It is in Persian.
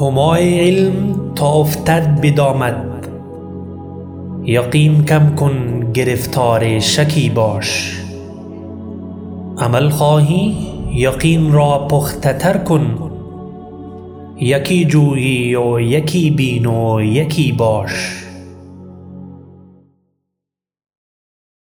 همای علم تا افتد بدامت یقین کم کن گرفتار شکی باش. عمل خواهی یقین را پخته تر کن. یکی جویی و یکی بین و یکی باش.